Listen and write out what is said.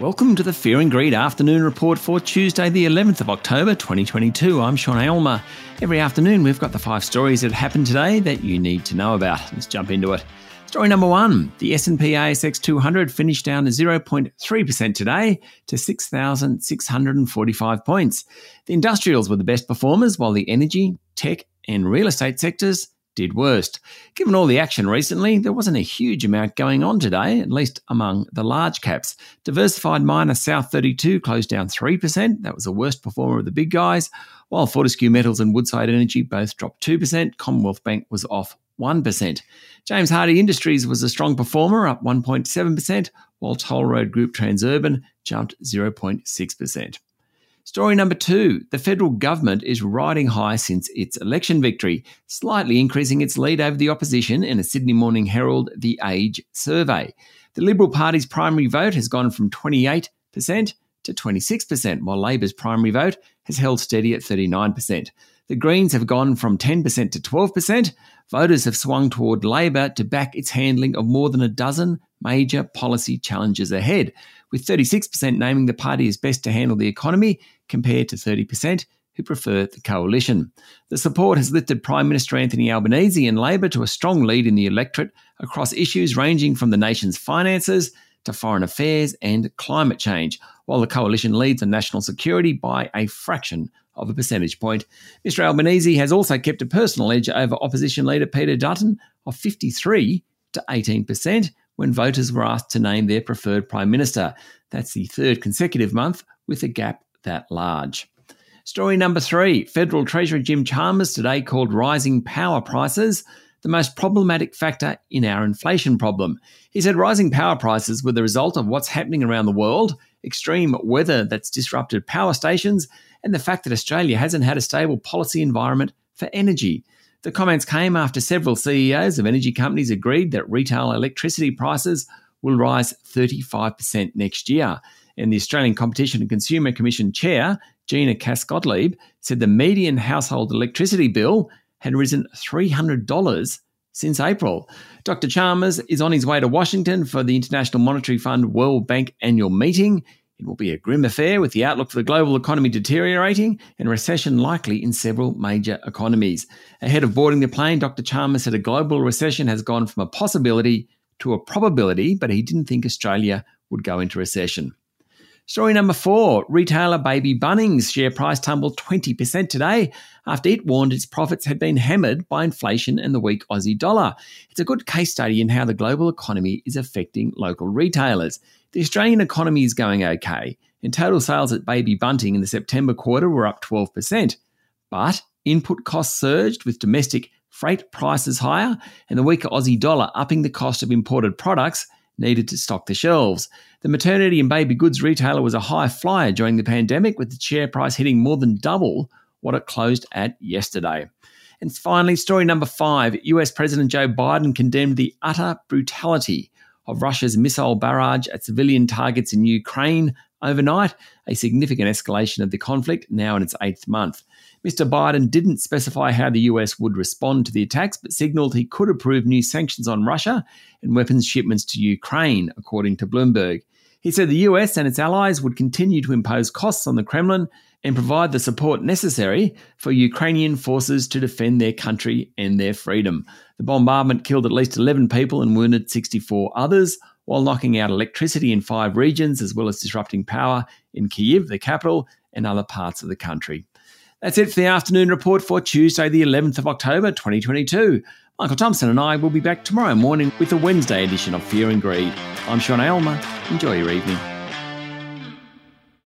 Welcome to the Fear and Greed Afternoon Report for Tuesday, the 11th of October 2022. I'm Sean Aylmer. Every afternoon, we've got the five stories that happened today that you need to know about. Let's jump into it. Story number one: The S&P ASX 200 finished down 0.3% today to 6,645 points. The industrials were the best performers, while the energy, tech, and real estate sectors did worst. Given all the action recently, there wasn't a huge amount going on today, at least among the large caps. Diversified miner South 32 closed down 3%. That was the worst performer of the big guys, while Fortescue Metals and Woodside Energy both dropped 2%. Commonwealth Bank was off 1%. James Hardie Industries was a strong performer, up 1.7%, while Toll Road Group Transurban jumped 0.6%. Story number two the federal government is riding high since its election victory, slightly increasing its lead over the opposition in a Sydney Morning Herald The Age survey. The Liberal Party's primary vote has gone from 28% to 26%, while Labor's primary vote has held steady at 39%. The Greens have gone from 10% to 12%. Voters have swung toward Labor to back its handling of more than a dozen major policy challenges ahead, with 36% naming the party as best to handle the economy compared to 30% who prefer the coalition. The support has lifted Prime Minister Anthony Albanese and Labor to a strong lead in the electorate across issues ranging from the nation's finances to foreign affairs and climate change, while the coalition leads on national security by a fraction of a percentage point. Mr Albanese has also kept a personal edge over opposition leader Peter Dutton of 53 to 18% when voters were asked to name their preferred prime minister. That's the third consecutive month with a gap that large. Story number three Federal Treasurer Jim Chalmers today called rising power prices the most problematic factor in our inflation problem. He said rising power prices were the result of what's happening around the world, extreme weather that's disrupted power stations, and the fact that Australia hasn't had a stable policy environment for energy. The comments came after several CEOs of energy companies agreed that retail electricity prices will rise 35% next year. And the Australian Competition and Consumer Commission Chair, Gina Cass Gottlieb, said the median household electricity bill had risen $300 since April. Dr. Chalmers is on his way to Washington for the International Monetary Fund World Bank annual meeting. It will be a grim affair with the outlook for the global economy deteriorating and recession likely in several major economies. Ahead of boarding the plane, Dr. Chalmers said a global recession has gone from a possibility to a probability, but he didn't think Australia would go into recession. Story number four retailer Baby Bunting's share price tumbled 20% today after it warned its profits had been hammered by inflation and the weak Aussie dollar. It's a good case study in how the global economy is affecting local retailers. The Australian economy is going okay, and total sales at Baby Bunting in the September quarter were up 12%. But input costs surged with domestic freight prices higher and the weaker Aussie dollar upping the cost of imported products needed to stock the shelves. The maternity and baby goods retailer was a high flyer during the pandemic, with the share price hitting more than double what it closed at yesterday. And finally, story number five US President Joe Biden condemned the utter brutality of Russia's missile barrage at civilian targets in Ukraine overnight, a significant escalation of the conflict now in its eighth month. Mr. Biden didn't specify how the US would respond to the attacks, but signaled he could approve new sanctions on Russia and weapons shipments to Ukraine, according to Bloomberg. He said the US and its allies would continue to impose costs on the Kremlin and provide the support necessary for Ukrainian forces to defend their country and their freedom. The bombardment killed at least 11 people and wounded 64 others, while knocking out electricity in five regions, as well as disrupting power in Kiev, the capital, and other parts of the country. That's it for the afternoon report for Tuesday, the 11th of October, 2022. Michael Thompson and I will be back tomorrow morning with a Wednesday edition of Fear and Greed. I'm Sean Aylmer. Enjoy your evening.